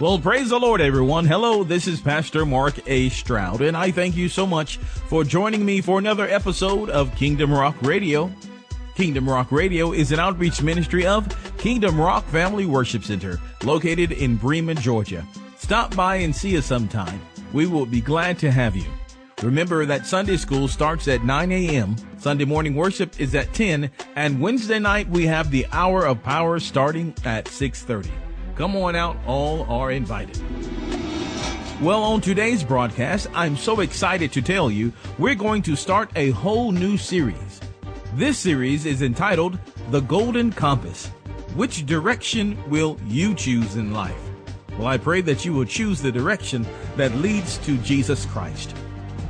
Well, praise the Lord, everyone. Hello, this is Pastor Mark A. Stroud, and I thank you so much for joining me for another episode of Kingdom Rock Radio. Kingdom Rock Radio is an outreach ministry of Kingdom Rock Family Worship Center, located in Bremen, Georgia. Stop by and see us sometime. We will be glad to have you. Remember that Sunday school starts at 9 a.m., Sunday morning worship is at 10, and Wednesday night we have the hour of power starting at 6.30. Come on out, all are invited. Well, on today's broadcast, I'm so excited to tell you we're going to start a whole new series. This series is entitled The Golden Compass. Which direction will you choose in life? Well, I pray that you will choose the direction that leads to Jesus Christ.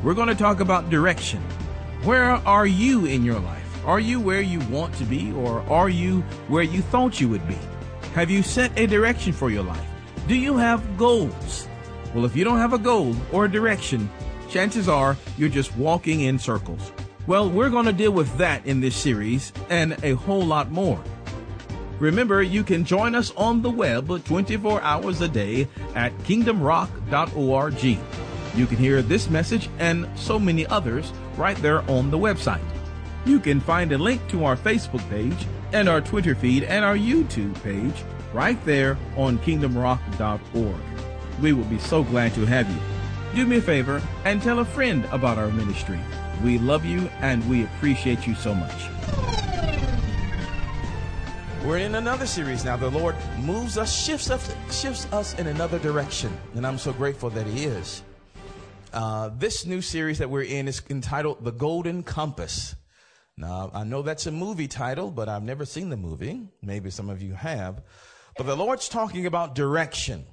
We're going to talk about direction. Where are you in your life? Are you where you want to be, or are you where you thought you would be? Have you set a direction for your life? Do you have goals? Well, if you don't have a goal or a direction, chances are you're just walking in circles. Well, we're going to deal with that in this series and a whole lot more. Remember, you can join us on the web 24 hours a day at kingdomrock.org. You can hear this message and so many others right there on the website. You can find a link to our Facebook page and our Twitter feed and our YouTube page right there on kingdomrock.org. We will be so glad to have you. Do me a favor and tell a friend about our ministry. We love you and we appreciate you so much. We're in another series now. The Lord moves us, shifts us, shifts us in another direction, and I'm so grateful that He is. Uh, this new series that we're in is entitled "The Golden Compass." Now, I know that's a movie title, but I've never seen the movie. Maybe some of you have. But the Lord's talking about direction.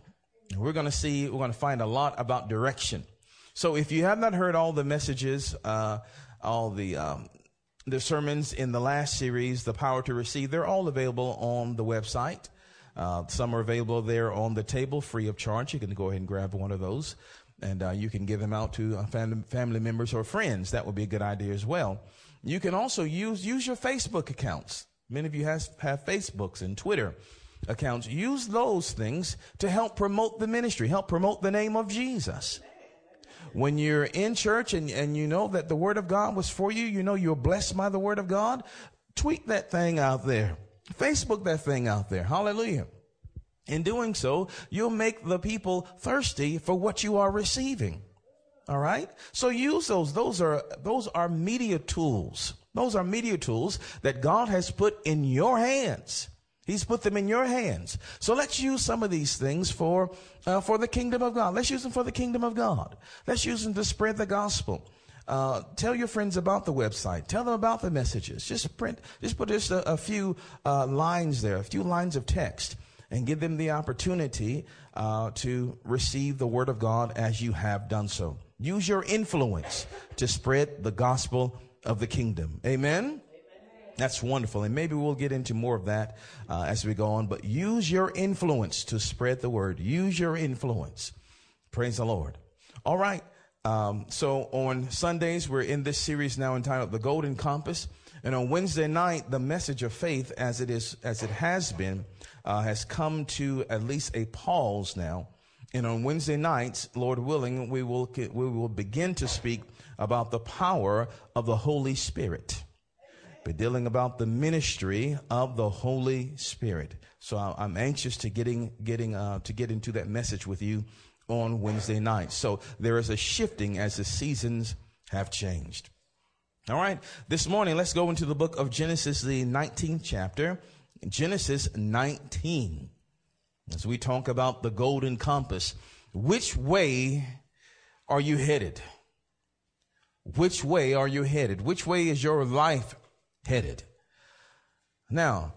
We're going to see, we're going to find a lot about direction. So if you have not heard all the messages, uh, all the, um, the sermons in the last series, The Power to Receive, they're all available on the website. Uh, some are available there on the table free of charge. You can go ahead and grab one of those and uh, you can give them out to uh, family, family members or friends. That would be a good idea as well. You can also use, use your Facebook accounts. Many of you has, have Facebooks and Twitter accounts. Use those things to help promote the ministry, help promote the name of Jesus. When you're in church and, and you know that the word of God was for you, you know you're blessed by the word of God, tweet that thing out there. Facebook that thing out there. Hallelujah. In doing so, you'll make the people thirsty for what you are receiving. All right. So use those. Those are, those are media tools. Those are media tools that God has put in your hands. He's put them in your hands. So let's use some of these things for, uh, for the kingdom of God. Let's use them for the kingdom of God. Let's use them to spread the gospel. Uh, tell your friends about the website. Tell them about the messages. Just print, just put just a, a few uh, lines there, a few lines of text, and give them the opportunity uh, to receive the word of God as you have done so. Use your influence to spread the gospel of the kingdom. Amen. That's wonderful. And maybe we'll get into more of that uh, as we go on. But use your influence to spread the word. Use your influence. Praise the Lord. All right. Um, so on Sundays, we're in this series now entitled The Golden Compass. And on Wednesday night, the message of faith, as it is, as it has been, uh, has come to at least a pause now. And on Wednesday nights, Lord willing, we will, we will begin to speak about the power of the Holy Spirit. Be dealing about the ministry of the Holy Spirit. So I'm anxious to getting, getting, uh, to get into that message with you on Wednesday night. So there is a shifting as the seasons have changed. All right. This morning, let's go into the book of Genesis, the 19th chapter. Genesis 19 as we talk about the golden compass, which way are you headed? Which way are you headed? Which way is your life headed? Now,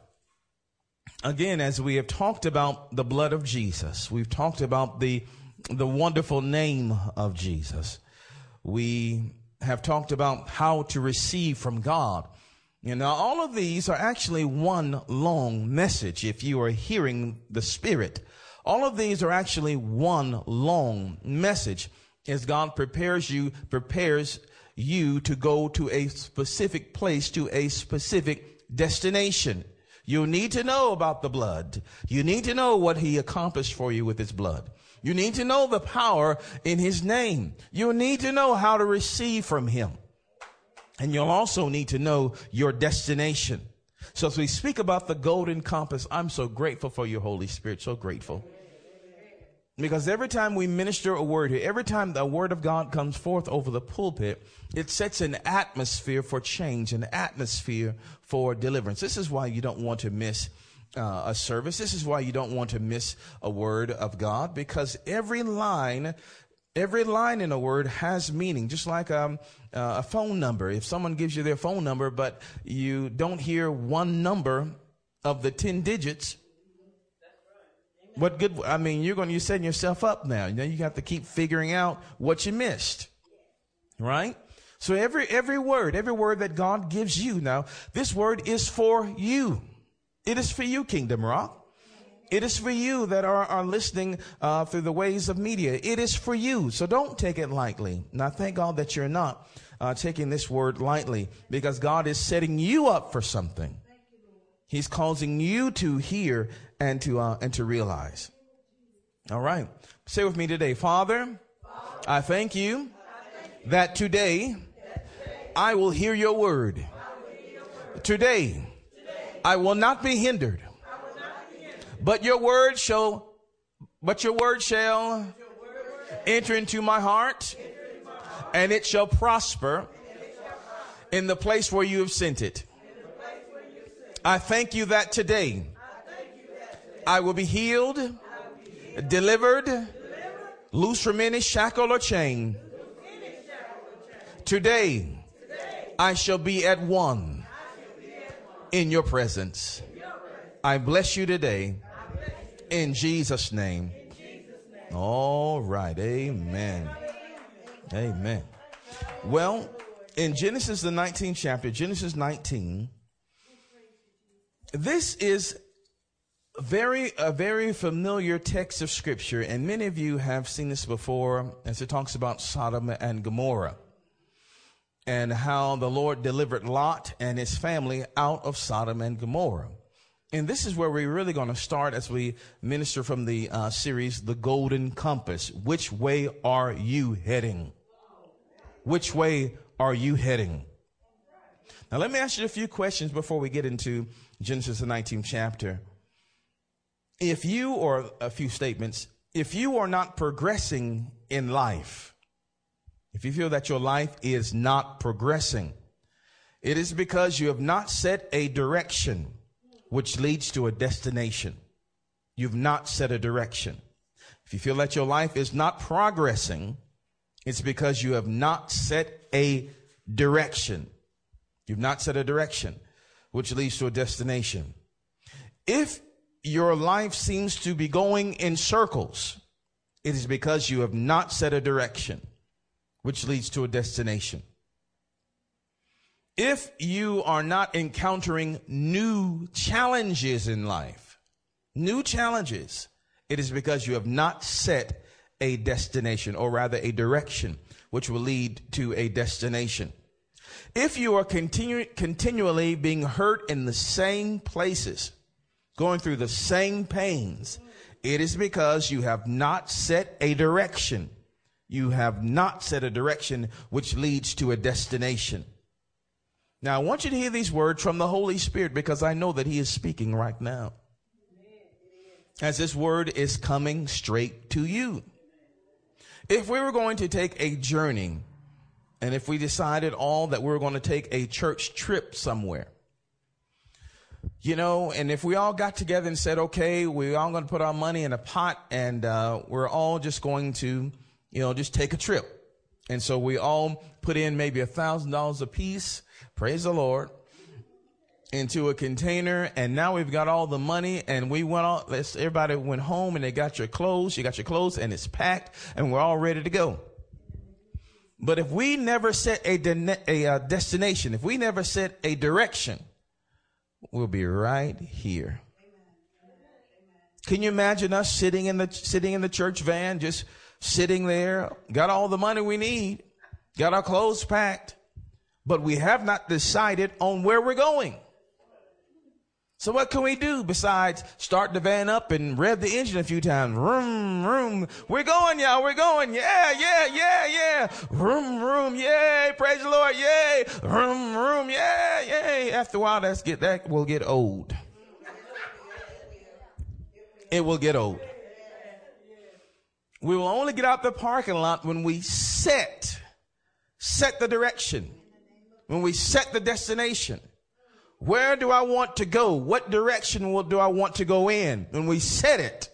again, as we have talked about the blood of Jesus, we've talked about the, the wonderful name of Jesus. We have talked about how to receive from God. You know, all of these are actually one long message if you are hearing the Spirit. All of these are actually one long message as God prepares you, prepares you to go to a specific place, to a specific destination. You need to know about the blood. You need to know what he accomplished for you with his blood. You need to know the power in his name. You need to know how to receive from him. And you'll also need to know your destination. So as we speak about the golden compass, I'm so grateful for your Holy Spirit, so grateful. Because every time we minister a word here, every time the word of God comes forth over the pulpit, it sets an atmosphere for change, an atmosphere for deliverance. This is why you don't want to miss uh, a service. This is why you don't want to miss a word of God because every line, every line in a word has meaning, just like um, uh, a phone number. If someone gives you their phone number, but you don't hear one number of the 10 digits, what good? I mean, you're going. You're setting yourself up now. You know, you have to keep figuring out what you missed, right? So every every word, every word that God gives you now, this word is for you. It is for you, Kingdom Rock. It is for you that are, are listening uh, through the ways of media. It is for you. So don't take it lightly. Now, thank God that you're not uh, taking this word lightly because God is setting you up for something. He's causing you to hear and to uh, and to realize. All right, say with me today, Father. I thank you that today, I will hear your word. Today, I will not be hindered. But your word shall, but your word shall enter into my heart, and it shall prosper in the place where you have sent it. I thank you that today I will be healed, delivered, loose from any shackle or chain. Today I shall be at one in your presence. I bless you today in Jesus' name. All right. Amen. Amen. Well, in Genesis, the 19th chapter, Genesis 19, this is very a very familiar text of scripture and many of you have seen this before as it talks about Sodom and Gomorrah and how the Lord delivered Lot and his family out of Sodom and Gomorrah. And this is where we're really going to start as we minister from the uh, series, The Golden Compass. Which way are you heading? Which way are you heading? Now, let me ask you a few questions before we get into Genesis, the 19th chapter. If you, or a few statements, if you are not progressing in life, if you feel that your life is not progressing, it is because you have not set a direction which leads to a destination. You've not set a direction. If you feel that your life is not progressing, it's because you have not set a direction. You've not set a direction which leads to a destination. If your life seems to be going in circles, it is because you have not set a direction which leads to a destination. If you are not encountering new challenges in life, new challenges, it is because you have not set a destination or rather a direction which will lead to a destination. If you are continu- continually being hurt in the same places, going through the same pains, it is because you have not set a direction. You have not set a direction which leads to a destination. Now, I want you to hear these words from the Holy Spirit because I know that He is speaking right now. As this word is coming straight to you. If we were going to take a journey and if we decided all that we were going to take a church trip somewhere, you know, and if we all got together and said, okay, we're all going to put our money in a pot and uh, we're all just going to, you know, just take a trip. And so we all put in maybe a thousand dollars a piece, praise the Lord, into a container. And now we've got all the money and we went all, everybody went home and they got your clothes. You got your clothes and it's packed and we're all ready to go. But if we never set a, de- a uh, destination, if we never set a direction, we'll be right here. Can you imagine us sitting in the sitting in the church van, just sitting there, got all the money we need, got our clothes packed, but we have not decided on where we're going. So what can we do besides start the van up and rev the engine a few times? Room, room. We're going, y'all. We're going. Yeah, yeah, yeah, yeah. Room, room. Yay. Praise the Lord. Yay. Room, room. Yeah, yay. After a while, that's get, that will get old. It will get old. We will only get out the parking lot when we set, set the direction, when we set the destination. Where do I want to go? What direction will, do I want to go in? When we set it.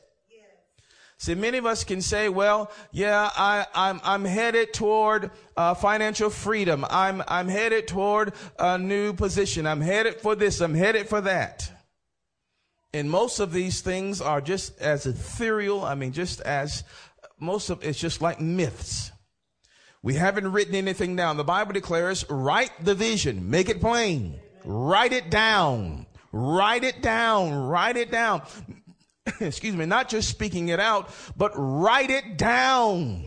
See, many of us can say, well, yeah, I, I'm, I'm headed toward uh, financial freedom. I'm, I'm headed toward a new position. I'm headed for this. I'm headed for that. And most of these things are just as ethereal. I mean, just as most of it's just like myths. We haven't written anything down. The Bible declares, write the vision, make it plain. Write it down. Write it down. Write it down. Excuse me, not just speaking it out, but write it down.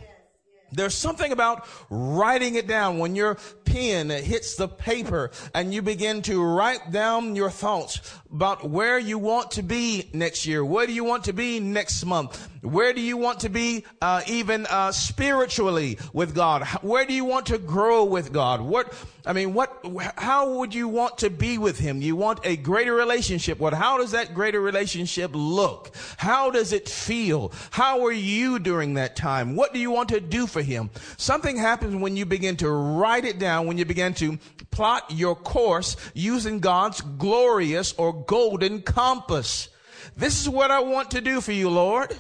There's something about writing it down when your pen hits the paper and you begin to write down your thoughts about where you want to be next year. Where do you want to be next month? Where do you want to be uh, even uh, spiritually with God? Where do you want to grow with God? What I mean, what? How would you want to be with Him? You want a greater relationship. What? How does that greater relationship look? How does it feel? How are you during that time? What do you want to do for Him? Something happens when you begin to write it down. When you begin to plot your course using God's glorious or golden compass. This is what I want to do for you, Lord.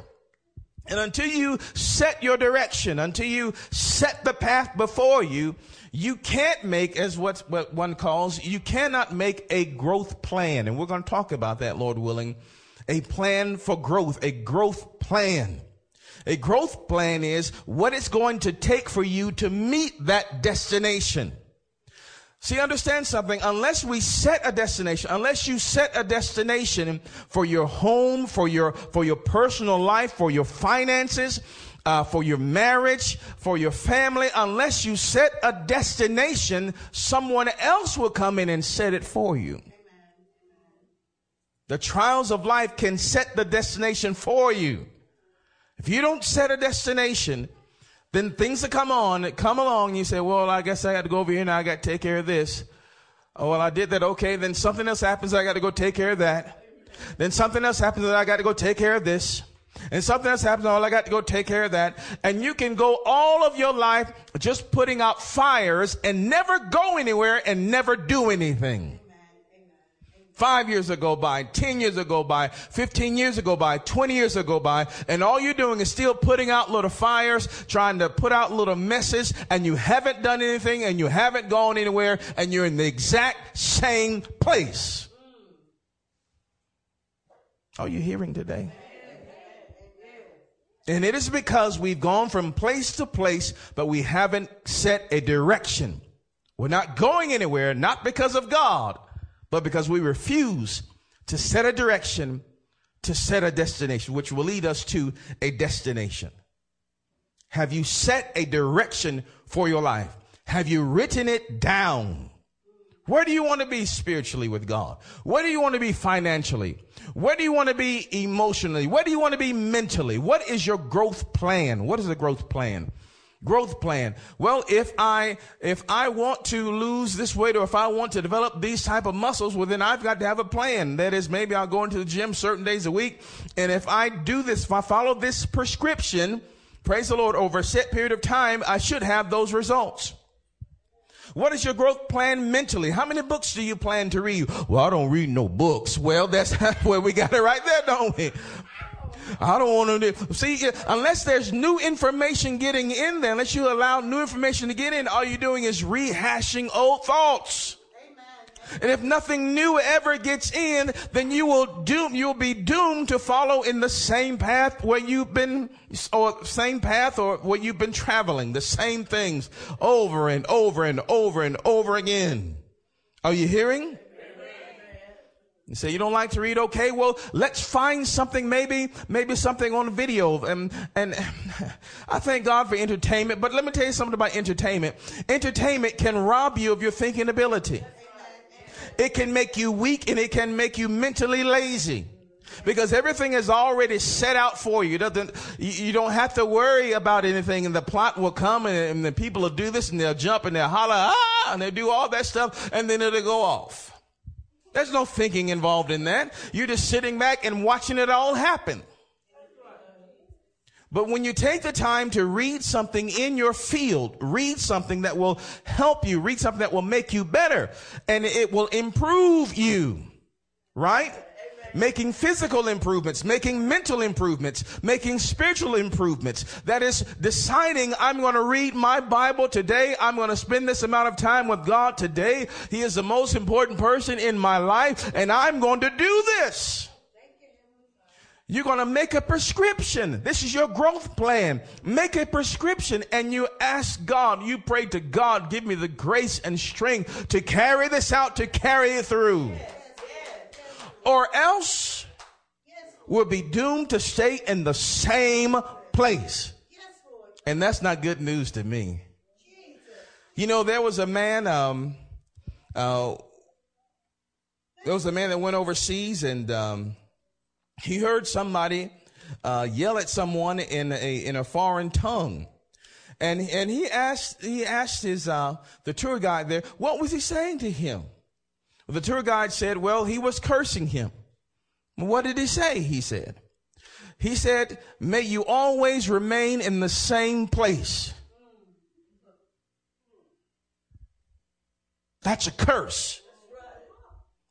And until you set your direction, until you set the path before you, you can't make, as what, what one calls, you cannot make a growth plan. And we're going to talk about that, Lord willing. A plan for growth, a growth plan. A growth plan is what it's going to take for you to meet that destination. See, understand something. Unless we set a destination, unless you set a destination for your home, for your, for your personal life, for your finances, uh, for your marriage, for your family, unless you set a destination, someone else will come in and set it for you. The trials of life can set the destination for you. If you don't set a destination, then things that come on, come along, and you say, well, I guess I got to go over here now. I got to take care of this. Oh, well, I did that. Okay. Then something else happens. I got to go take care of that. Then something else happens that I got to go take care of this. And something else happens. Oh, I got to go take care of that. And you can go all of your life just putting out fires and never go anywhere and never do anything. Five years ago by, 10 years ago by, 15 years ago by, 20 years ago by, and all you're doing is still putting out little fires, trying to put out little messes, and you haven't done anything, and you haven't gone anywhere, and you're in the exact same place. Are you hearing today? And it is because we've gone from place to place, but we haven't set a direction. We're not going anywhere, not because of God, but because we refuse to set a direction, to set a destination, which will lead us to a destination. Have you set a direction for your life? Have you written it down? Where do you want to be spiritually with God? Where do you want to be financially? Where do you want to be emotionally? Where do you want to be mentally? What is your growth plan? What is the growth plan? Growth plan. Well, if I, if I want to lose this weight or if I want to develop these type of muscles, well, then I've got to have a plan. That is, maybe I'll go into the gym certain days a week. And if I do this, if I follow this prescription, praise the Lord, over a set period of time, I should have those results. What is your growth plan mentally? How many books do you plan to read? Well, I don't read no books. Well, that's where we got it right there, don't we? I don't want to see unless there's new information getting in there, unless you allow new information to get in, all you're doing is rehashing old thoughts. And if nothing new ever gets in, then you will doom, you'll be doomed to follow in the same path where you've been, or same path or where you've been traveling, the same things over and over and over and over again. Are you hearing? You say you don't like to read? Okay, well, let's find something, maybe, maybe something on video. And, and I thank God for entertainment, but let me tell you something about entertainment. Entertainment can rob you of your thinking ability It can make you weak and it can make you mentally lazy because everything is already set out for you. Doesn't you don't have to worry about anything, and the plot will come, and, and the people will do this, and they'll jump and they'll holler, ah, and they'll do all that stuff, and then it'll go off. There's no thinking involved in that. You're just sitting back and watching it all happen. But when you take the time to read something in your field, read something that will help you, read something that will make you better, and it will improve you, right? Making physical improvements, making mental improvements, making spiritual improvements. That is deciding I'm going to read my Bible today. I'm going to spend this amount of time with God today. He is the most important person in my life and I'm going to do this. You're going to make a prescription. This is your growth plan. Make a prescription and you ask God, you pray to God, give me the grace and strength to carry this out, to carry it through or else we'll be doomed to stay in the same place. And that's not good news to me. You know, there was a man, um, uh, there was a man that went overseas and, um, he heard somebody, uh, yell at someone in a, in a foreign tongue. And, and he asked, he asked his, uh, the tour guide there, what was he saying to him? The tour guide said, well, he was cursing him. What did he say? He said, he said, may you always remain in the same place. That's a curse.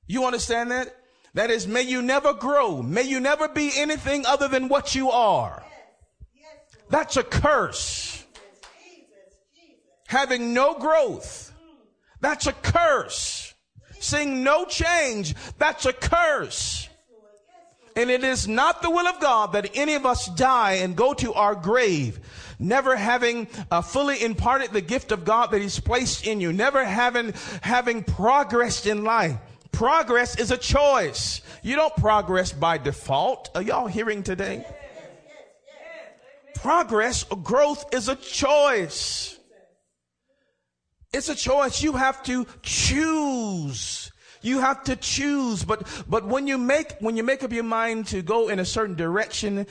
You understand that? That is, may you never grow. May you never be anything other than what you are. That's a curse. Having no growth. That's a curse seeing no change, that's a curse. And it is not the will of God that any of us die and go to our grave, never having uh, fully imparted the gift of God that He's placed in you, never having, having progressed in life. Progress is a choice. You don't progress by default. Are y'all hearing today? Progress growth is a choice. It's a choice. You have to choose. You have to choose. But, but when you make, when you make up your mind to go in a certain direction,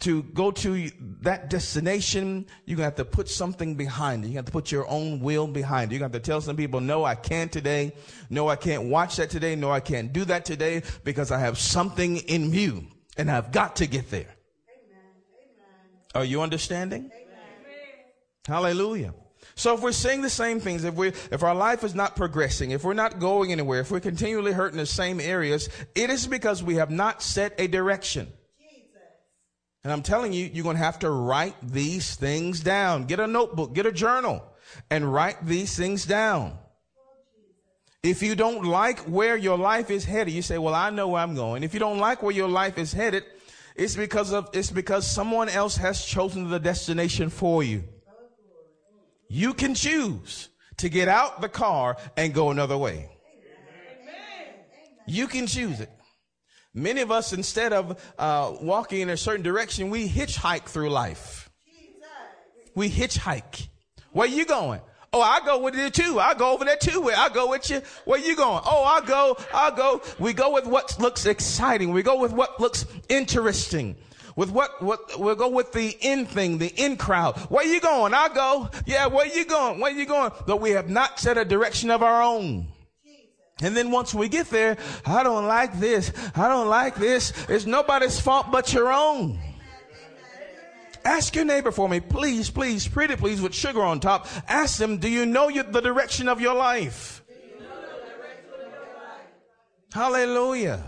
to go to that destination, you're gonna have to put something behind it. You have to put your own will behind it. You're have to tell some people, no, I can't today. No, I can't watch that today. No, I can't do that today because I have something in view and I've got to get there. Amen. Are you understanding? Amen. Hallelujah. So if we're saying the same things, if we if our life is not progressing, if we're not going anywhere, if we're continually hurting the same areas, it is because we have not set a direction. And I'm telling you, you're going to have to write these things down. Get a notebook, get a journal, and write these things down. Oh, if you don't like where your life is headed, you say, well, I know where I'm going. If you don't like where your life is headed, it's because of, it's because someone else has chosen the destination for you. You can choose to get out the car and go another way. You can choose it. Many of us, instead of uh, walking in a certain direction, we hitchhike through life. We hitchhike. Where you going? Oh, I go with you too. I go over there too. Where I go with you. Where you going? Oh, I go. I go. We go with what looks exciting. We go with what looks interesting with what, what, we'll go with the in thing, the in crowd. Where you going? I go. Yeah, where you going? Where you going? But we have not set a direction of our own. And then once we get there, I don't like this. I don't like this. It's nobody's fault but your own. Ask your neighbor for me, please, please, pretty please, with sugar on top. Ask them, do you know the direction of your life? Hallelujah.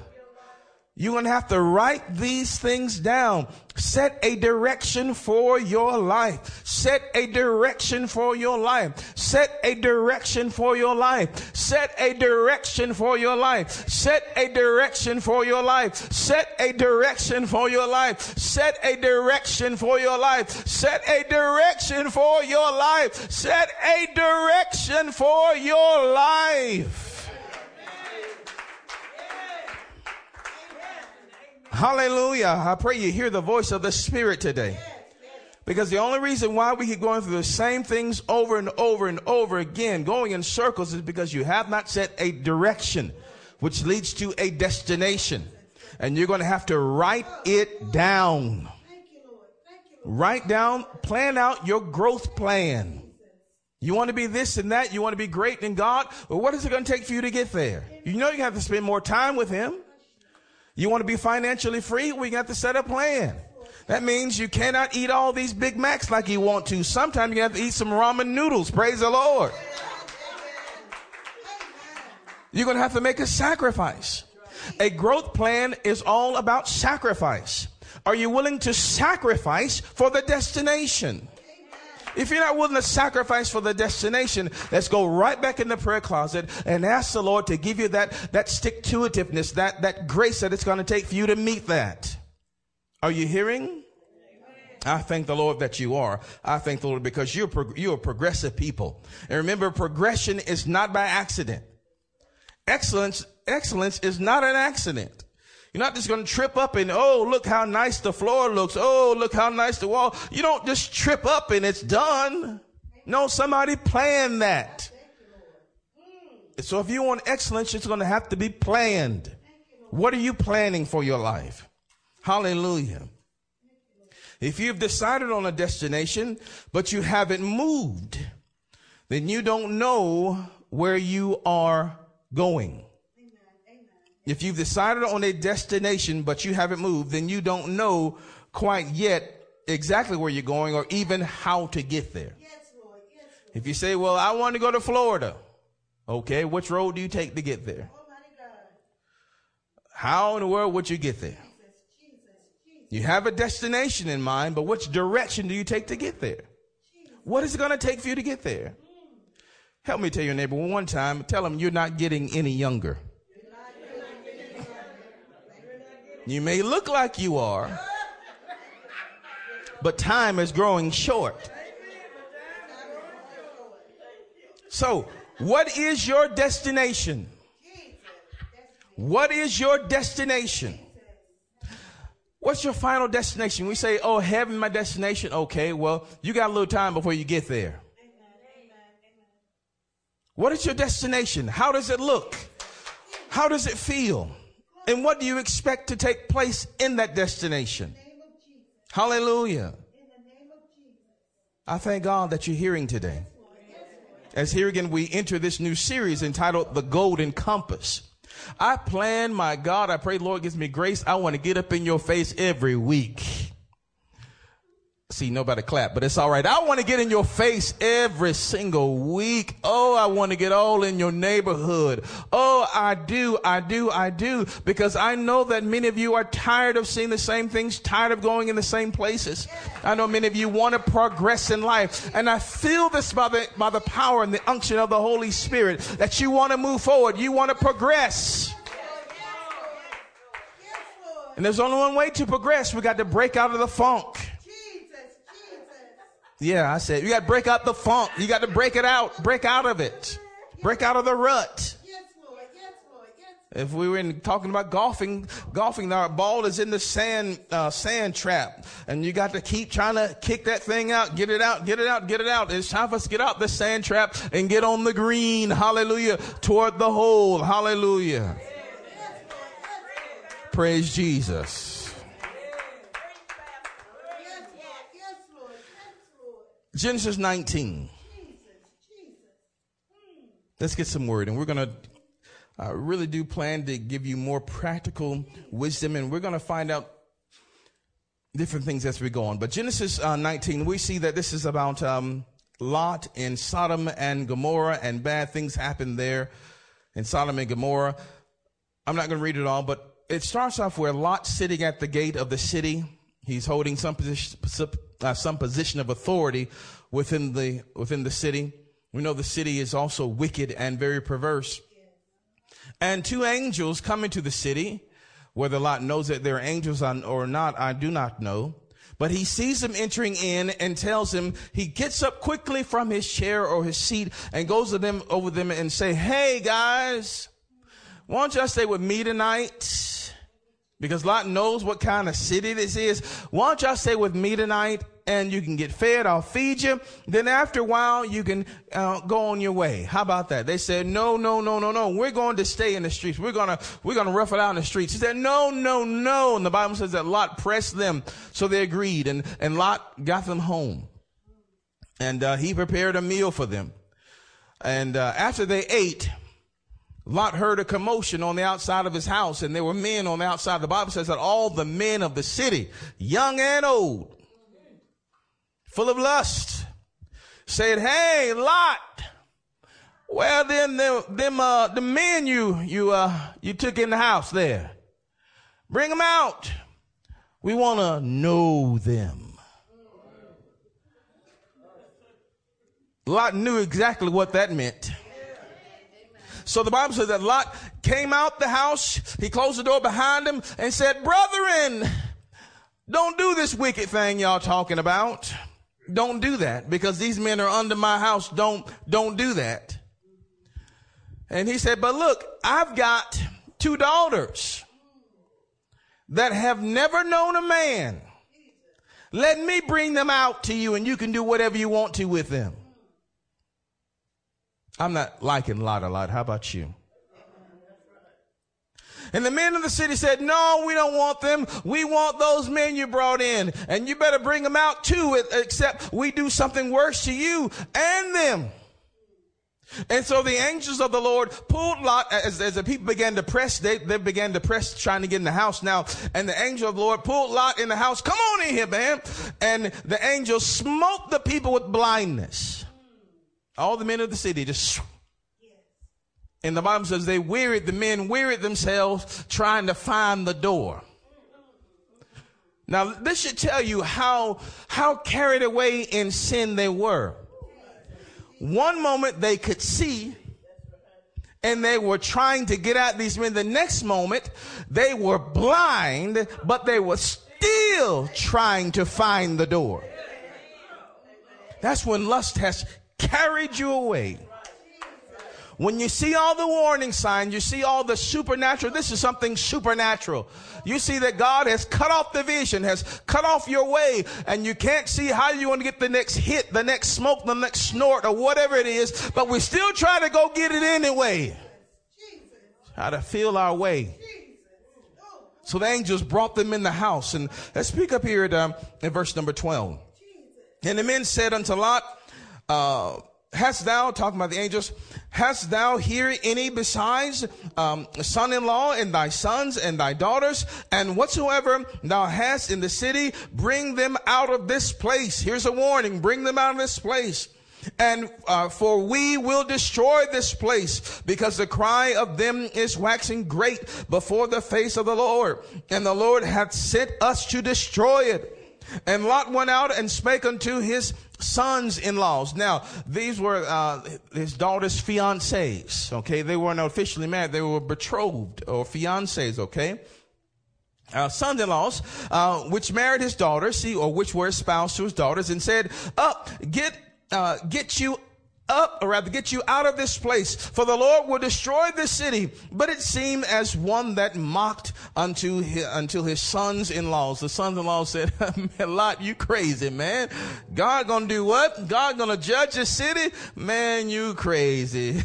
You're going to have to write these things down. Set a direction for your life. Set a direction for your life. Set a direction for your life. Set a direction for your life. Set a direction for your life. Set a direction for your life. Set a direction for your life. Set a direction for your life. Set a direction for your life. Hallelujah. I pray you hear the voice of the Spirit today. Because the only reason why we keep going through the same things over and over and over again, going in circles, is because you have not set a direction, which leads to a destination. And you're going to have to write it down. Write down, plan out your growth plan. You want to be this and that. You want to be great in God. Well, what is it going to take for you to get there? You know you have to spend more time with Him. You want to be financially free? We got to set a plan. That means you cannot eat all these Big Macs like you want to. Sometimes you have to eat some ramen noodles. Praise the Lord. You're going to have to make a sacrifice. A growth plan is all about sacrifice. Are you willing to sacrifice for the destination? If you're not willing to sacrifice for the destination, let's go right back in the prayer closet and ask the Lord to give you that, that stick to itiveness, that, that grace that it's going to take for you to meet that. Are you hearing? I thank the Lord that you are. I thank the Lord because you're, you're a progressive people. And remember, progression is not by accident. Excellence, excellence is not an accident. You're not just going to trip up and, oh, look how nice the floor looks. Oh, look how nice the wall. You don't just trip up and it's done. No, somebody planned that. So if you want excellence, it's going to have to be planned. What are you planning for your life? Hallelujah. If you've decided on a destination, but you haven't moved, then you don't know where you are going. If you've decided on a destination, but you haven't moved, then you don't know quite yet exactly where you're going or even how to get there. Yes, Lord. Yes, Lord. If you say, well, I want to go to Florida. Okay. Which road do you take to get there? How in the world would you get there? You have a destination in mind, but which direction do you take to get there? What is it going to take for you to get there? Help me tell your neighbor one time, tell them you're not getting any younger. You may look like you are, but time is growing short. So, what is your destination? What is your destination? What's your final destination? We say, oh, heaven, my destination. Okay, well, you got a little time before you get there. What is your destination? How does it look? How does it feel? And what do you expect to take place in that destination? Hallelujah. I thank God that you're hearing today. As here again, we enter this new series entitled The Golden Compass. I plan, my God, I pray Lord gives me grace. I want to get up in your face every week see nobody clap, but it's all right. I want to get in your face every single week. Oh, I want to get all in your neighborhood. Oh, I do, I do, I do, because I know that many of you are tired of seeing the same things, tired of going in the same places. I know many of you want to progress in life, and I feel this by the, by the power and the unction of the Holy Spirit that you want to move forward. You want to progress. And there's only one way to progress. We got to break out of the funk. Yeah, I said, you got to break up the funk. You got to break it out. Break out of it. Break out of the rut. If we were in, talking about golfing, golfing, our ball is in the sand, uh, sand trap. And you got to keep trying to kick that thing out, get it out, get it out, get it out. It's time for us to get out the sand trap and get on the green. Hallelujah. Toward the hole. Hallelujah. Praise Jesus. Genesis 19. Let's get some word, and we're going to really do plan to give you more practical wisdom, and we're going to find out different things as we go on. But Genesis uh, 19, we see that this is about um, Lot in Sodom and Gomorrah, and bad things happen there in Sodom and Gomorrah. I'm not going to read it all, but it starts off where Lot sitting at the gate of the city. He's holding some position, uh, some position of authority within the within the city. We know the city is also wicked and very perverse. And two angels come into the city. Whether Lot knows that they're angels or not, I do not know. But he sees them entering in and tells him he gets up quickly from his chair or his seat and goes to them over them and say, Hey guys, why don't y'all stay with me tonight? Because Lot knows what kind of city this is. Why don't y'all stay with me tonight? And you can get fed. I'll feed you. Then after a while, you can uh, go on your way. How about that? They said, no, no, no, no, no. We're going to stay in the streets. We're going to, we're going to rough it out in the streets. He said, no, no, no. And the Bible says that Lot pressed them. So they agreed and, and Lot got them home and uh, he prepared a meal for them. And uh, after they ate, Lot heard a commotion on the outside of his house, and there were men on the outside. The Bible says that all the men of the city, young and old, full of lust, said, "Hey, Lot, well then, them, them uh, the men you you uh, you took in the house there, bring them out. We want to know them." Lot knew exactly what that meant. So the Bible says that Lot came out the house, he closed the door behind him and said, Brethren, don't do this wicked thing y'all talking about. Don't do that because these men are under my house. Don't, don't do that. And he said, but look, I've got two daughters that have never known a man. Let me bring them out to you and you can do whatever you want to with them. I'm not liking Lot a lot. How about you? And the men of the city said, no, we don't want them. We want those men you brought in and you better bring them out too, except we do something worse to you and them. And so the angels of the Lord pulled Lot as, as the people began to press, they, they began to press trying to get in the house now. And the angel of the Lord pulled Lot in the house. Come on in here, man. And the angel smote the people with blindness. All the men of the city just. And the Bible says they wearied, the men wearied themselves trying to find the door. Now, this should tell you how, how carried away in sin they were. One moment they could see and they were trying to get out these men. The next moment they were blind, but they were still trying to find the door. That's when lust has carried you away. When you see all the warning signs, you see all the supernatural, this is something supernatural. You see that God has cut off the vision, has cut off your way, and you can't see how you want to get the next hit, the next smoke, the next snort, or whatever it is, but we still try to go get it anyway. How to feel our way. So the angels brought them in the house, and let's pick up here at, um, in verse number 12. And the men said unto Lot, uh, hast thou, talking about the angels, hast thou here any besides um, son-in-law and thy sons and thy daughters and whatsoever thou hast in the city, bring them out of this place. Here's a warning, bring them out of this place. And uh, for we will destroy this place because the cry of them is waxing great before the face of the Lord. And the Lord hath sent us to destroy it. And Lot went out and spake unto his sons-in-laws. Now, these were uh, his daughter's fiancés. Okay, they weren't officially married; they were betrothed or fiancés. Okay. Uh, sons-in-laws, uh, which married his daughters, see, or which were espoused to his daughters, and said, "Up, get, uh, get you up, or rather get you out of this place, for the Lord will destroy this city. But it seemed as one that mocked unto his, until his sons-in-laws. The sons-in-law said, Lot, you crazy, man. God gonna do what? God gonna judge the city? Man, you crazy.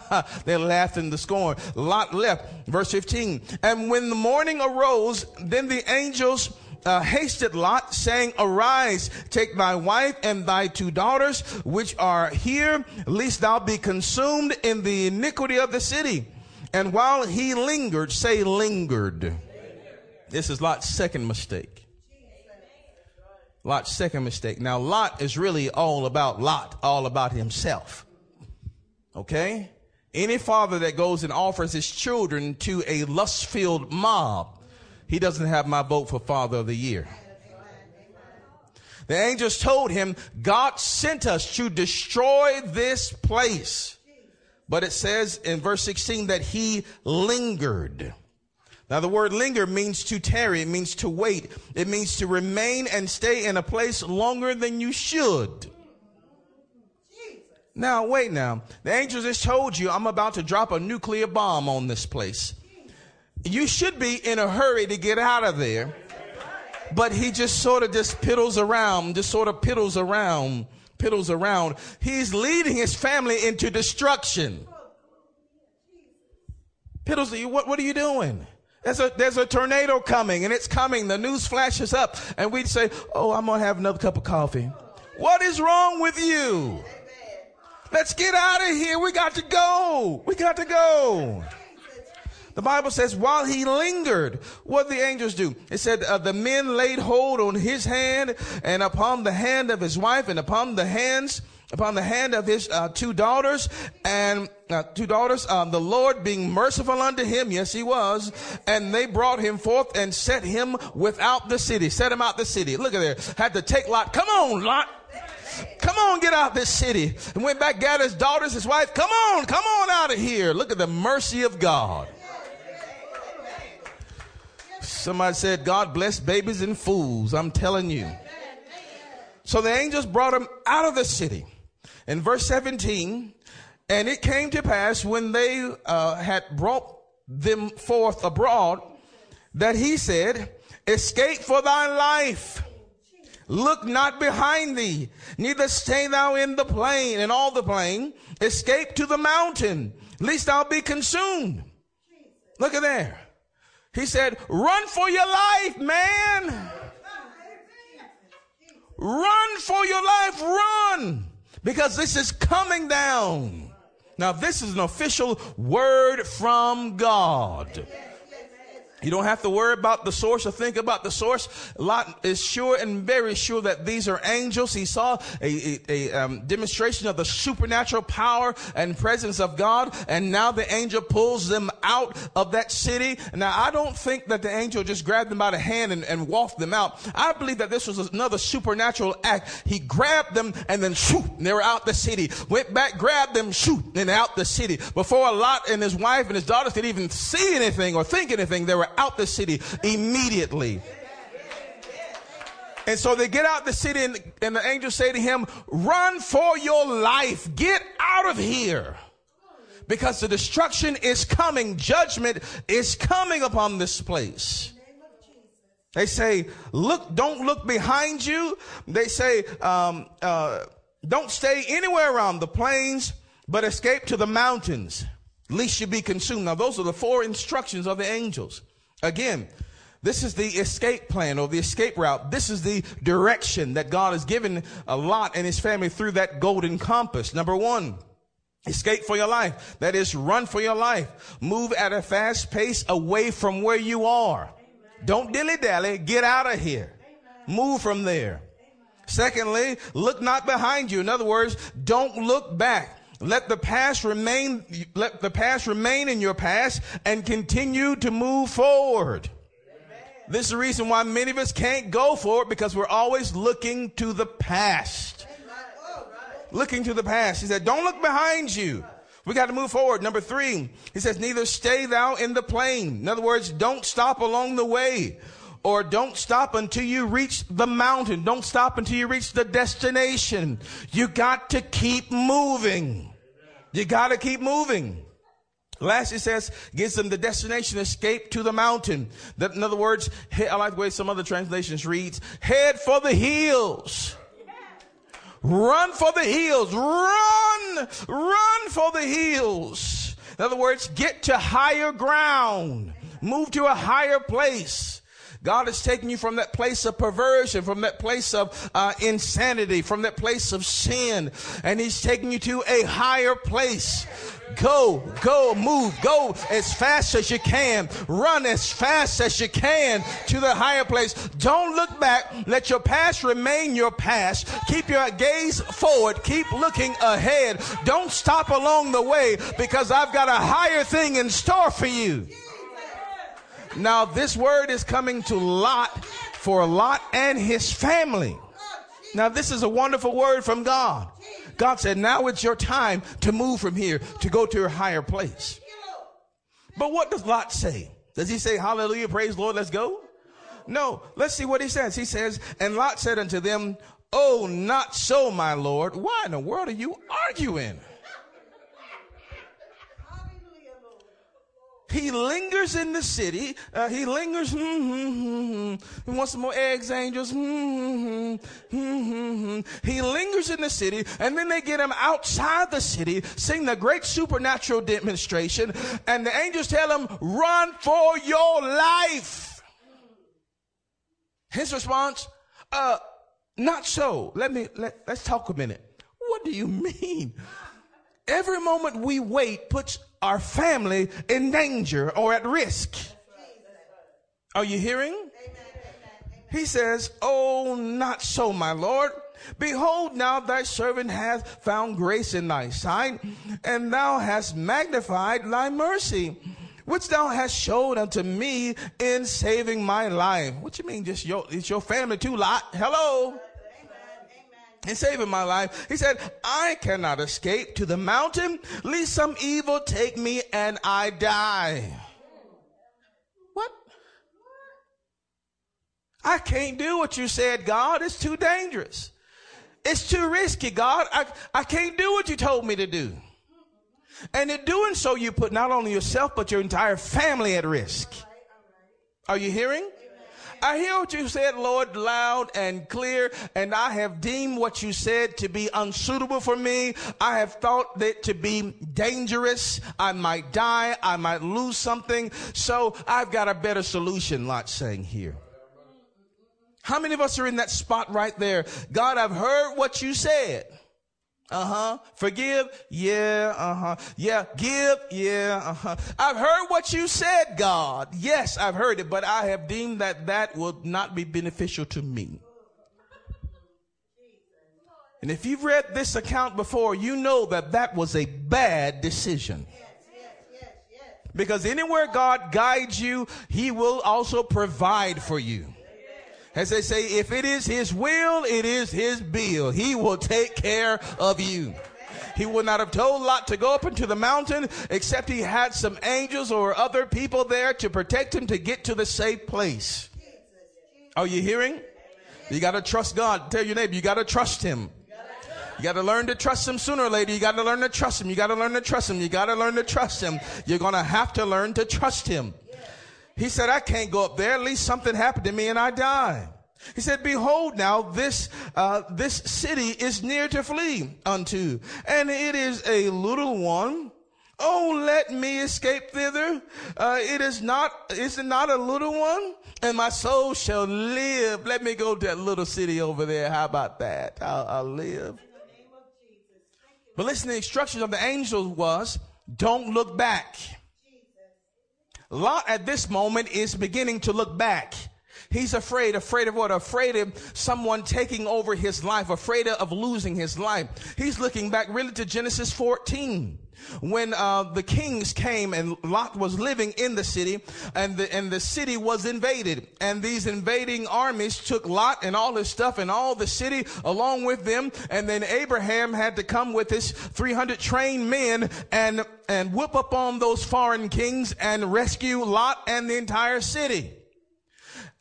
they laughed in the scorn. Lot left. Verse 15. And when the morning arose, then the angels uh, hasted Lot, saying, Arise, take thy wife and thy two daughters, which are here, lest thou be consumed in the iniquity of the city. And while he lingered, say lingered. This is Lot's second mistake. Lot's second mistake. Now, Lot is really all about Lot, all about himself. Okay? Any father that goes and offers his children to a lust filled mob he doesn't have my vote for Father of the Year. The angels told him, God sent us to destroy this place. But it says in verse 16 that he lingered. Now the word linger means to tarry. It means to wait. It means to remain and stay in a place longer than you should. Now wait now. The angels just told you I'm about to drop a nuclear bomb on this place you should be in a hurry to get out of there. but he just sort of just piddles around, just sort of piddles around, piddles around. He's leading his family into destruction. Piddles, what, what are you doing? There's a, there's a tornado coming and it's coming. The news flashes up and we'd say, Oh, I'm going to have another cup of coffee. What is wrong with you? Let's get out of here. We got to go. We got to go. The Bible says, while he lingered, what the angels do? It said, uh, the men laid hold on his hand and upon the hand of his wife and upon the hands, upon the hand of his uh, two daughters and uh, two daughters, um, the Lord being merciful unto him, yes, he was, and they brought him forth and set him without the city, set him out the city. Look at there, had to take Lot. Come on, Lot. Come on, get out this city. And went back, gathered his daughters, his wife. Come on, come on out of here. Look at the mercy of God. Somebody said, God bless babies and fools. I'm telling you. So the angels brought him out of the city. In verse 17, and it came to pass when they uh, had brought them forth abroad that he said, Escape for thy life. Look not behind thee, neither stay thou in the plain, in all the plain. Escape to the mountain, lest thou be consumed. Look at there. He said, run for your life, man. Run for your life, run. Because this is coming down. Now, this is an official word from God. You don't have to worry about the source or think about the source. Lot is sure and very sure that these are angels. He saw a, a, a um, demonstration of the supernatural power and presence of God, and now the angel pulls them out of that city. Now, I don't think that the angel just grabbed them by the hand and, and walked them out. I believe that this was another supernatural act. He grabbed them and then shoot, they were out the city. Went back, grabbed them, shoot, and out the city. Before Lot and his wife and his daughters could even see anything or think anything, they were out the city immediately. And so they get out the city and, and the angels say to him, run for your life. Get out of here. Because the destruction is coming. Judgment is coming upon this place. They say, look, don't look behind you. They say, um, uh, don't stay anywhere around the plains, but escape to the mountains, lest you be consumed. Now, those are the four instructions of the angels. Again, this is the escape plan or the escape route. This is the direction that God has given a Lot and his family through that golden compass. Number one, escape for your life. That is run for your life. Move at a fast pace away from where you are. Amen. Don't dilly dally. Get out of here. Amen. Move from there. Amen. Secondly, look not behind you. In other words, don't look back. Let the past remain, let the past remain in your past and continue to move forward. Amen. This is the reason why many of us can't go forward because we're always looking to the past. Looking to the past. He said, don't look behind you. We got to move forward. Number three, he says, neither stay thou in the plain. In other words, don't stop along the way or don't stop until you reach the mountain. Don't stop until you reach the destination. You got to keep moving. You got to keep moving. Last it says, gives them the destination, escape to the mountain. That, in other words, I like the way some other translations reads, head for the hills. Run for the hills. Run, run for the hills. In other words, get to higher ground. Move to a higher place. God is taking you from that place of perversion, from that place of uh, insanity, from that place of sin, and He's taking you to a higher place. Go, go, move, go as fast as you can. Run as fast as you can to the higher place. Don't look back. Let your past remain your past. Keep your gaze forward. Keep looking ahead. Don't stop along the way because I've got a higher thing in store for you. Now, this word is coming to Lot for Lot and his family. Now, this is a wonderful word from God. God said, now it's your time to move from here to go to a higher place. But what does Lot say? Does he say, hallelujah, praise Lord, let's go? No, let's see what he says. He says, and Lot said unto them, Oh, not so, my Lord. Why in the world are you arguing? He lingers in the city. Uh, he lingers. Mm-hmm, He wants some more eggs, angels. Mm-hmm, mm-hmm. He lingers in the city, and then they get him outside the city, sing the great supernatural demonstration, and the angels tell him, "Run for your life." His response, uh, not so. Let me, let, let's talk a minute. What do you mean? Every moment we wait puts our family in danger or at risk. Are you hearing? He says, Oh, not so, my Lord. Behold, now thy servant hath found grace in thy sight, and thou hast magnified thy mercy, which thou hast showed unto me in saving my life. What you mean, just your, it's your family too, Lot? Hello? In saving my life. He said, I cannot escape to the mountain, lest some evil take me and I die. What? I can't do what you said, God. It's too dangerous. It's too risky, God. I, I can't do what you told me to do. And in doing so, you put not only yourself, but your entire family at risk. Are you hearing? I hear what you said, Lord, loud and clear, and I have deemed what you said to be unsuitable for me. I have thought that to be dangerous. I might die. I might lose something. So I've got a better solution, Lot saying here. How many of us are in that spot right there? God, I've heard what you said. Uh huh. Forgive. Yeah. Uh huh. Yeah. Give. Yeah. Uh huh. I've heard what you said, God. Yes, I've heard it, but I have deemed that that will not be beneficial to me. And if you've read this account before, you know that that was a bad decision. Because anywhere God guides you, He will also provide for you. As they say, if it is his will, it is his bill. He will take care of you. He would not have told Lot to go up into the mountain except he had some angels or other people there to protect him to get to the safe place. Are you hearing? You got to trust God. Tell your neighbor, you got to trust him. You got to learn to trust him sooner or later. You got to learn to trust him. You got to learn to trust him. You got to learn to trust him. You're going to have to learn to trust him. He said, I can't go up there. At least something happened to me and I die. He said, behold now, this, uh, this city is near to flee unto, and it is a little one. Oh, let me escape thither. Uh, it is not, is it not a little one? And my soul shall live. Let me go to that little city over there. How about that? I'll, I'll live. But listen, the instructions of the angels was, don't look back. Lot at this moment is beginning to look back. He's afraid, afraid of what? Afraid of someone taking over his life, afraid of losing his life. He's looking back really to Genesis 14 when uh, the kings came and Lot was living in the city and the, and the city was invaded and these invading armies took Lot and all his stuff and all the city along with them and then Abraham had to come with his 300 trained men and and whip up on those foreign kings and rescue Lot and the entire city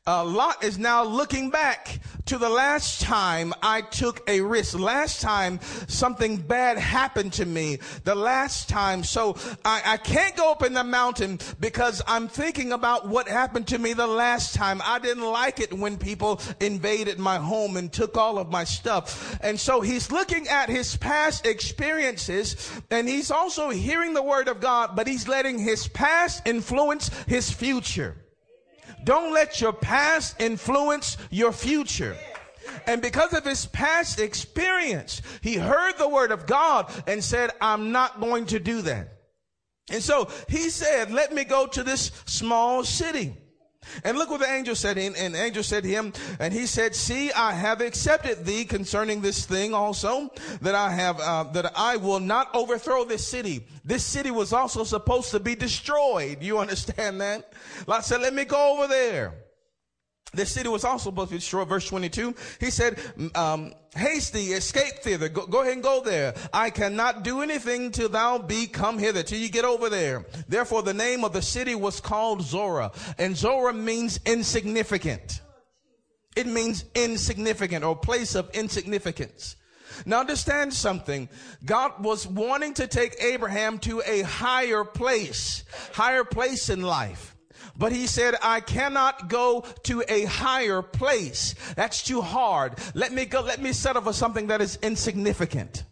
uh, Lot is now looking back to the last time I took a risk. Last time something bad happened to me. The last time. So I, I can't go up in the mountain because I'm thinking about what happened to me the last time. I didn't like it when people invaded my home and took all of my stuff. And so he's looking at his past experiences and he's also hearing the word of God, but he's letting his past influence his future. Don't let your past influence your future. And because of his past experience, he heard the word of God and said, I'm not going to do that. And so he said, let me go to this small city. And look what the angel said. And, angel said to him, and he said, "See, I have accepted thee concerning this thing also that I have uh, that I will not overthrow this city. This city was also supposed to be destroyed. You understand that? Lot said, "Let me go over there." This city was also supposed to be destroyed. Verse 22, he said, um, haste escape thither. Go, go, ahead and go there. I cannot do anything till thou be come hither, till you get over there. Therefore, the name of the city was called Zoar. And Zoar means insignificant. It means insignificant or place of insignificance. Now understand something. God was wanting to take Abraham to a higher place, higher place in life. But he said, I cannot go to a higher place. That's too hard. Let me go, let me settle for something that is insignificant.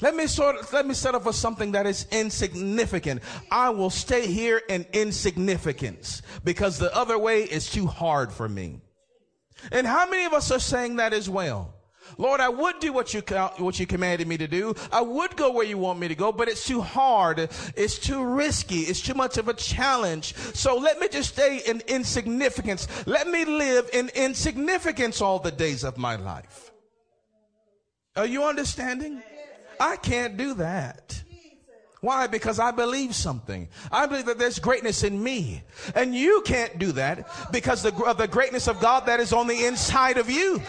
Let me sort of, let me settle for something that is insignificant. I will stay here in insignificance because the other way is too hard for me. And how many of us are saying that as well? Lord, I would do what you, what you commanded me to do. I would go where you want me to go, but it's too hard. It's too risky. It's too much of a challenge. So let me just stay in insignificance. Let me live in insignificance all the days of my life. Are you understanding? I can't do that. Why? Because I believe something. I believe that there's greatness in me. And you can't do that because of the greatness of God that is on the inside of you.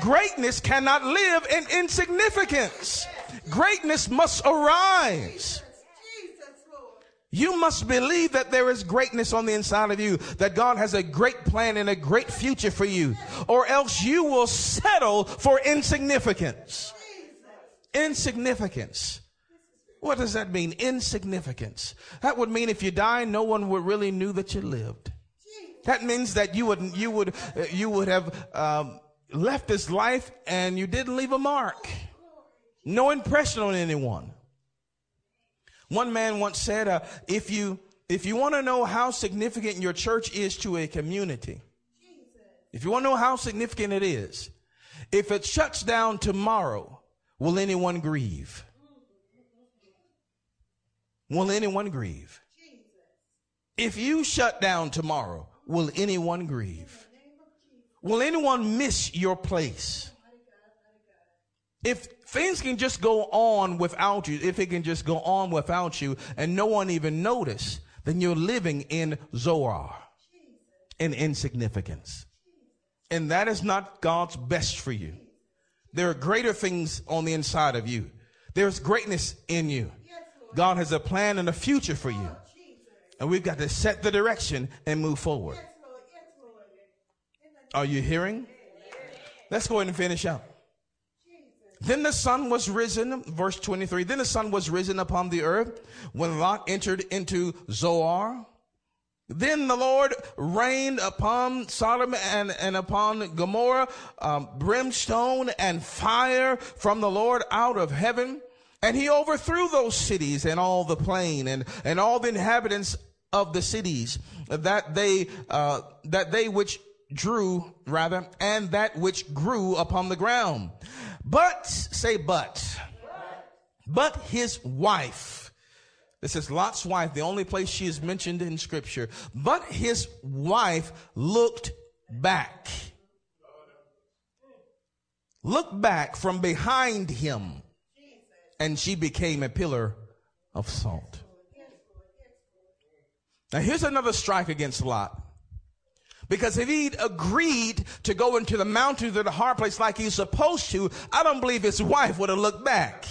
Greatness cannot live in insignificance. Greatness must arise. You must believe that there is greatness on the inside of you, that God has a great plan and a great future for you, or else you will settle for insignificance. Insignificance. What does that mean? Insignificance. That would mean if you die, no one would really knew that you lived. That means that you would, you would, uh, you would have, um, left this life and you didn't leave a mark. No impression on anyone. One man once said, uh, if you, if you want to know how significant your church is to a community, if you want to know how significant it is, if it shuts down tomorrow, will anyone grieve? Will anyone grieve? If you shut down tomorrow, will anyone grieve? Will anyone miss your place? If things can just go on without you, if it can just go on without you and no one even notice, then you're living in Zoar, in insignificance. And that is not God's best for you. There are greater things on the inside of you. There's greatness in you. God has a plan and a future for you. And we've got to set the direction and move forward. Are you hearing? Let's go ahead and finish up. Then the sun was risen, verse 23. Then the sun was risen upon the earth when Lot entered into Zoar. Then the Lord rained upon Sodom and, and upon Gomorrah um, brimstone and fire from the Lord out of heaven. And he overthrew those cities and all the plain and, and all the inhabitants of the cities that they, uh, that they which drew rather, and that which grew upon the ground. But, say but, but his wife, this is Lot's wife, the only place she is mentioned in scripture, but his wife looked back. Looked back from behind him and she became a pillar of salt. Now here's another strike against Lot. Because if he'd agreed to go into the mountains or the hard place like he's supposed to, I don't believe his wife would have looked back.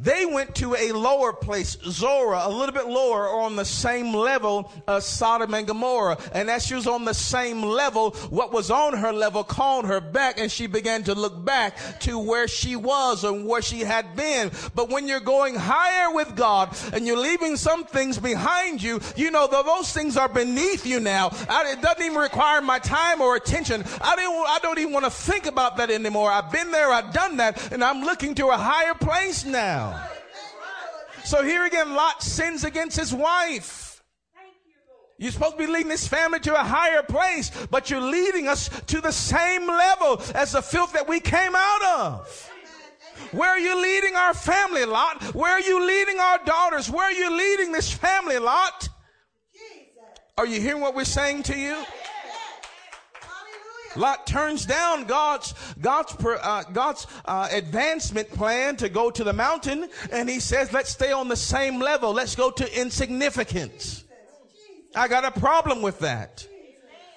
They went to a lower place, Zoar, a little bit lower or on the same level as Sodom and Gomorrah. And as she was on the same level, what was on her level called her back and she began to look back to where she was and where she had been. But when you're going higher with God and you're leaving some things behind you, you know that those things are beneath you now. I, it doesn't even require my time or attention. I don't, I don't even want to think about that anymore. I've been there, I've done that, and I'm looking to a higher place now. So here again, Lot sins against his wife. You're supposed to be leading this family to a higher place, but you're leading us to the same level as the filth that we came out of. Where are you leading our family, Lot? Where are you leading our daughters? Where are you leading this family, Lot? Are you hearing what we're saying to you? Lot turns down God's God's uh, God's uh, advancement plan to go to the mountain, and he says, "Let's stay on the same level. Let's go to insignificance." I got a problem with that.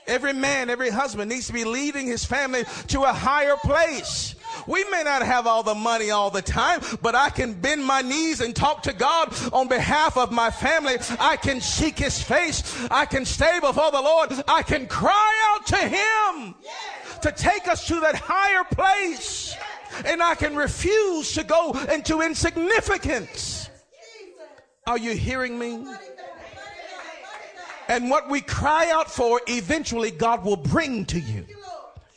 Every man, every husband needs to be leading his family to a higher place. We may not have all the money all the time, but I can bend my knees and talk to God on behalf of my family. I can seek his face. I can stay before the Lord. I can cry out to him to take us to that higher place. And I can refuse to go into insignificance. Are you hearing me? And what we cry out for, eventually God will bring to you.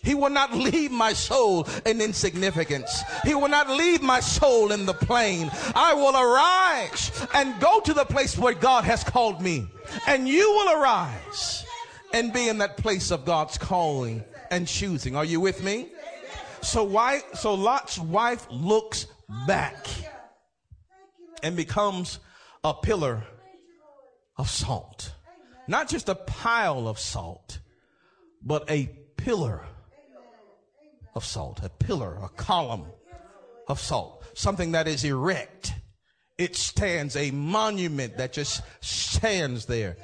He will not leave my soul in insignificance. He will not leave my soul in the plain. I will arise and go to the place where God has called me. And you will arise and be in that place of God's calling and choosing. Are you with me? So why so Lot's wife looks back and becomes a pillar of salt. Not just a pile of salt, but a pillar of salt, a pillar, a column of salt, something that is erect. It stands, a monument that just stands there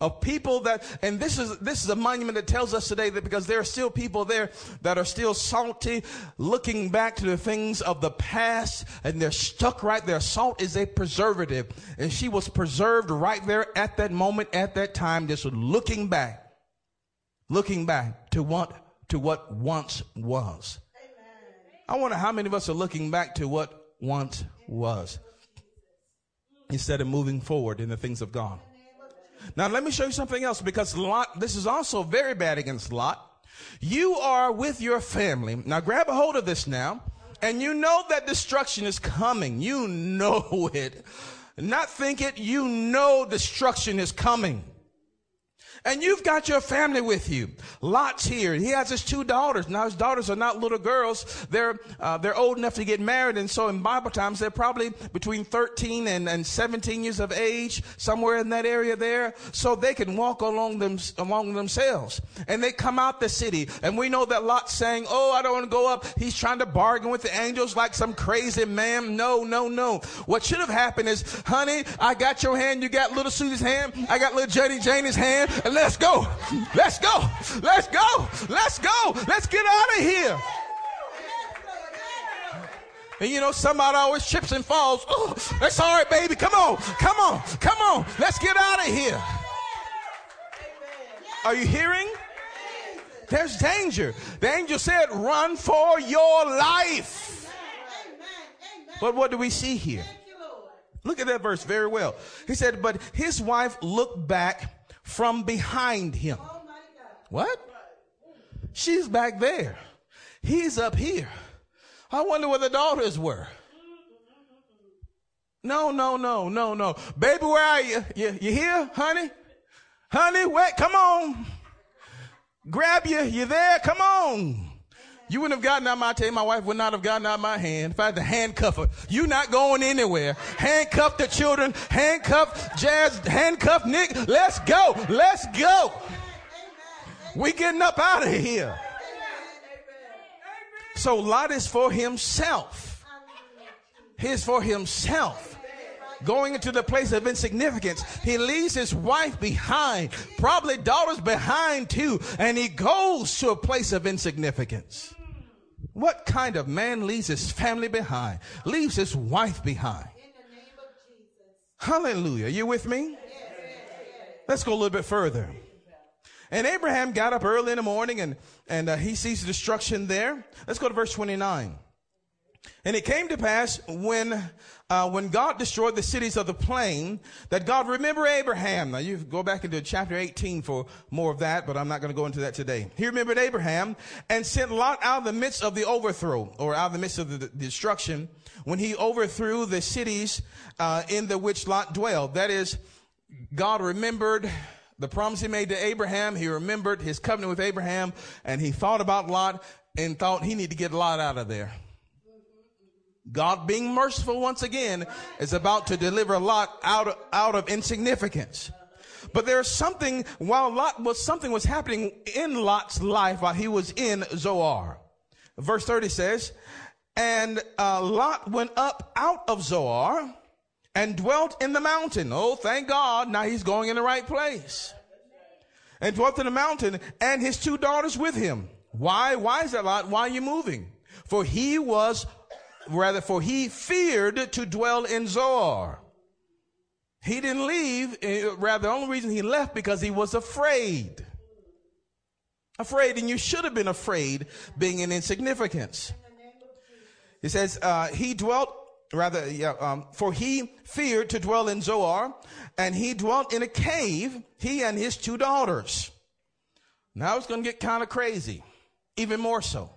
of people that and this is this is a monument that tells us today that because there are still people there that are still salty looking back to the things of the past and they're stuck right there salt is a preservative and she was preserved right there at that moment at that time just looking back looking back to what to what once was i wonder how many of us are looking back to what once was instead of moving forward in the things of god now let me show you something else because Lot, this is also very bad against Lot. You are with your family. Now grab a hold of this now. And you know that destruction is coming. You know it. Not think it, you know destruction is coming. And you've got your family with you. Lot's here. He has his two daughters. Now his daughters are not little girls. They're, uh, they're old enough to get married. And so in Bible times, they're probably between 13 and, and 17 years of age, somewhere in that area there. So they can walk along them, along themselves. And they come out the city. And we know that Lot's saying, Oh, I don't want to go up. He's trying to bargain with the angels like some crazy man. No, no, no. What should have happened is, honey, I got your hand. You got little Susie's hand. I got little Jenny Janie's hand let's go. Let's go. Let's go. Let's go. Let's get out of here. And you know, somebody always trips and falls. Oh, that's all right, baby. Come on. Come on. Come on. Let's get out of here. Are you hearing? There's danger. The angel said, run for your life. But what do we see here? Look at that verse very well. He said, but his wife looked back from behind him. What? She's back there. He's up here. I wonder where the daughters were. No, no, no, no, no. Baby, where are you? You, you here, honey? Honey, wait, come on. Grab you. You there? Come on. You wouldn't have gotten out my tail. My wife would not have gotten out my hand. If I had to handcuff her, you not going anywhere. Handcuff the children. Handcuff Jazz. Handcuff Nick. Let's go. Let's go. We getting up out of here. So Lot is for himself. He's for himself. Going into the place of insignificance. He leaves his wife behind, probably daughters behind too, and he goes to a place of insignificance. What kind of man leaves his family behind? Leaves his wife behind. Hallelujah. You with me? Let's go a little bit further. And Abraham got up early in the morning and, and uh, he sees destruction there. Let's go to verse 29. And it came to pass when uh, when God destroyed the cities of the plain, that God remember Abraham. Now you go back into chapter 18 for more of that, but I'm not going to go into that today. He remembered Abraham and sent Lot out of the midst of the overthrow, or out of the midst of the, destruction, when he overthrew the cities uh, in the which Lot dwelled. That is, God remembered the promise he made to Abraham. He remembered his covenant with Abraham, and he thought about Lot and thought he needed to get Lot out of there. God being merciful once again is about to deliver Lot out of, out of insignificance. But there's something while Lot was something was happening in Lot's life while he was in Zoar. Verse 30 says, and uh, Lot went up out of Zoar and dwelt in the mountain. Oh, thank God. Now he's going in the right place. And dwelt in the mountain and his two daughters with him. Why? Why is that Lot? Why are you moving? For he was rather, for he feared to dwell in Zoar. He didn't leave, eh, rather, the only reason he left because he was afraid. Afraid, and you should have been afraid being in insignificance. He says, uh, he dwelt, rather, yeah, um, for he feared to dwell in Zoar, and he dwelt in a cave, he and his two daughters. Now it's going to get kind of crazy, even more so.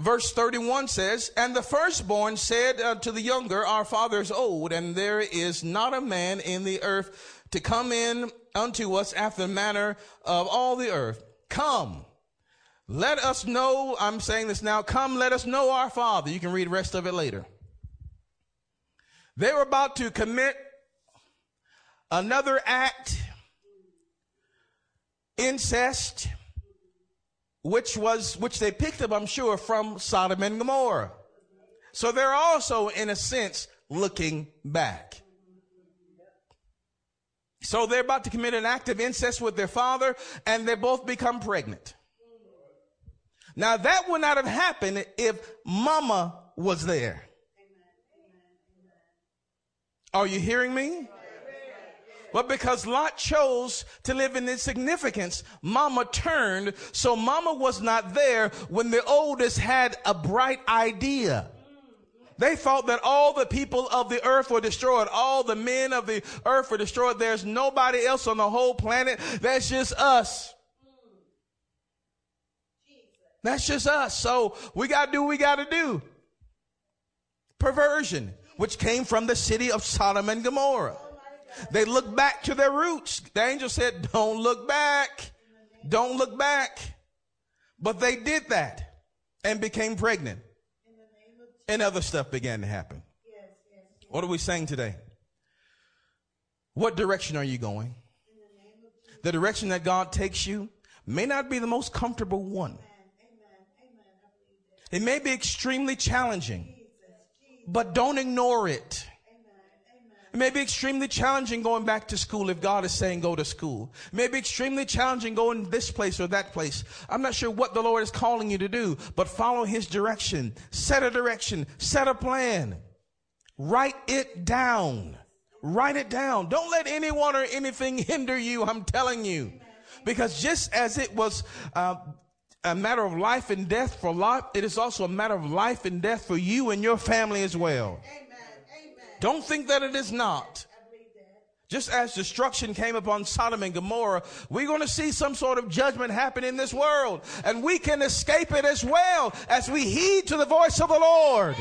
Verse 31 says, And the firstborn said to the younger, Our father is old, and there is not a man in the earth to come in unto us after the manner of all the earth. Come, let us know, I'm saying this now, come, let us know our father. You can read the rest of it later. They were about to commit another act, incest, which was, which they picked up, I'm sure, from Sodom and Gomorrah. So they're also, in a sense, looking back. So they're about to commit an act of incest with their father, and they both become pregnant. Now that would not have happened if mama was there. Are you hearing me? But because Lot chose to live in insignificance, mama turned. So mama was not there when the oldest had a bright idea. They thought that all the people of the earth were destroyed. All the men of the earth were destroyed. There's nobody else on the whole planet. That's just us. That's just us. So we got to do what we got to do. Perversion, which came from the city of Sodom and Gomorrah. They look back to their roots. The angel said, Don't look back. Don't look back. But they did that and became pregnant. And other stuff began to happen. What are we saying today? What direction are you going? The direction that God takes you may not be the most comfortable one. It may be extremely challenging, but don't ignore it. It may be extremely challenging going back to school if God is saying go to school. It may be extremely challenging going this place or that place. I'm not sure what the Lord is calling you to do, but follow His direction. Set a direction. Set a plan. Write it down. Write it down. Don't let anyone or anything hinder you. I'm telling you. Because just as it was uh, a matter of life and death for Lot, it is also a matter of life and death for you and your family as well. Amen. Don't think that it is not. Just as destruction came upon Sodom and Gomorrah, we're going to see some sort of judgment happen in this world. And we can escape it as well as we heed to the voice of the Lord.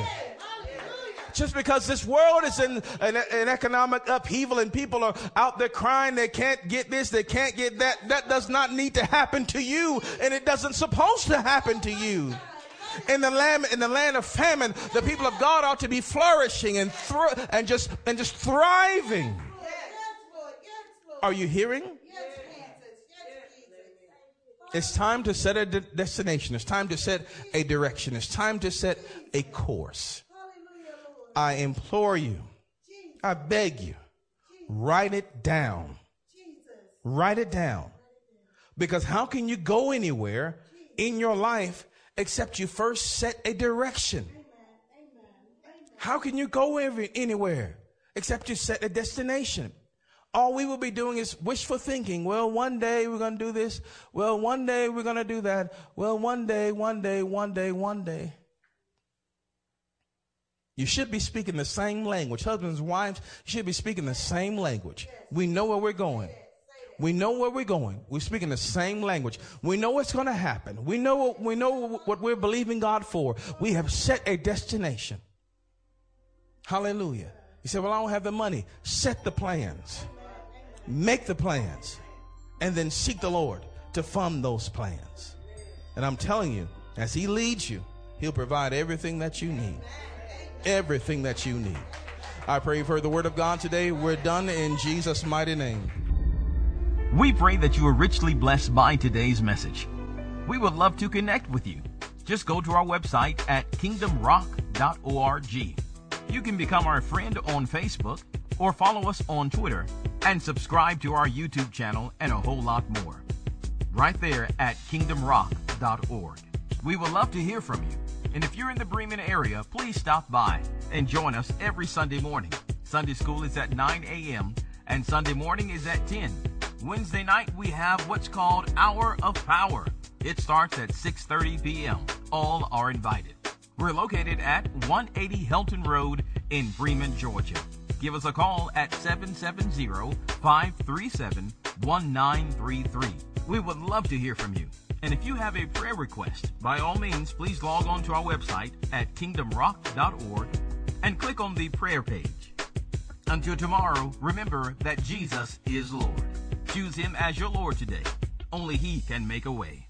Just because this world is in an, economic upheaval and people are out there crying, they can't get this, they can't get that, that does not need to happen to you, and it doesn't supposed to happen to you in the land in the land of famine, the people of God ought to be flourishing and thr- and just and just thriving. Are you hearing? It's time to set a de- destination. It's time to set a direction. It's time to set a course. I implore you. I beg you. Write it down. Write it down. Because how can you go anywhere in your life except you first set a direction. How can you go every, anywhere except you set a destination? All we will be doing is wishful thinking. Well, one day we're going to do this. Well, one day we're going to do that. Well, one day, one day, one day, one day. You should be speaking the same language. Husbands, wives, should be speaking the same language. We know where we're going. We know where we're going. We're speaking the same language. We know what's going to happen. We know, we know what we're believing God for. We have set a destination. Hallelujah. You say, well, I don't have the money. Set the plans. Make the plans. And then seek the Lord to fund those plans. And I'm telling you, as He leads you, He'll provide everything that you need. Everything that you need. I pray for the word of God today. We're done in Jesus' mighty name. We pray that you are richly blessed by today's message. We would love to connect with you. Just go to our website at kingdomrock.org. You can become our friend on Facebook or follow us on Twitter and subscribe to our YouTube channel and a whole lot more. Right there at kingdomrock.org. We would love to hear from you. And if you're in the Bremen area, please stop by and join us every Sunday morning. Sunday school is at 9 a.m. and Sunday morning is at 10. Wednesday night, we have what's called Hour of Power. It starts at 6.30 p.m. All are invited. We're located at 180 Hilton Road in Bremen, Georgia. Give us a call at 770-537-1933. We would love to hear from you. And if you have a prayer request, by all means, please log on to our website at kingdomrock.org and click on the prayer page. Until tomorrow, remember that Jesus is Lord. Choose Him as your Lord today. Only He can make a way.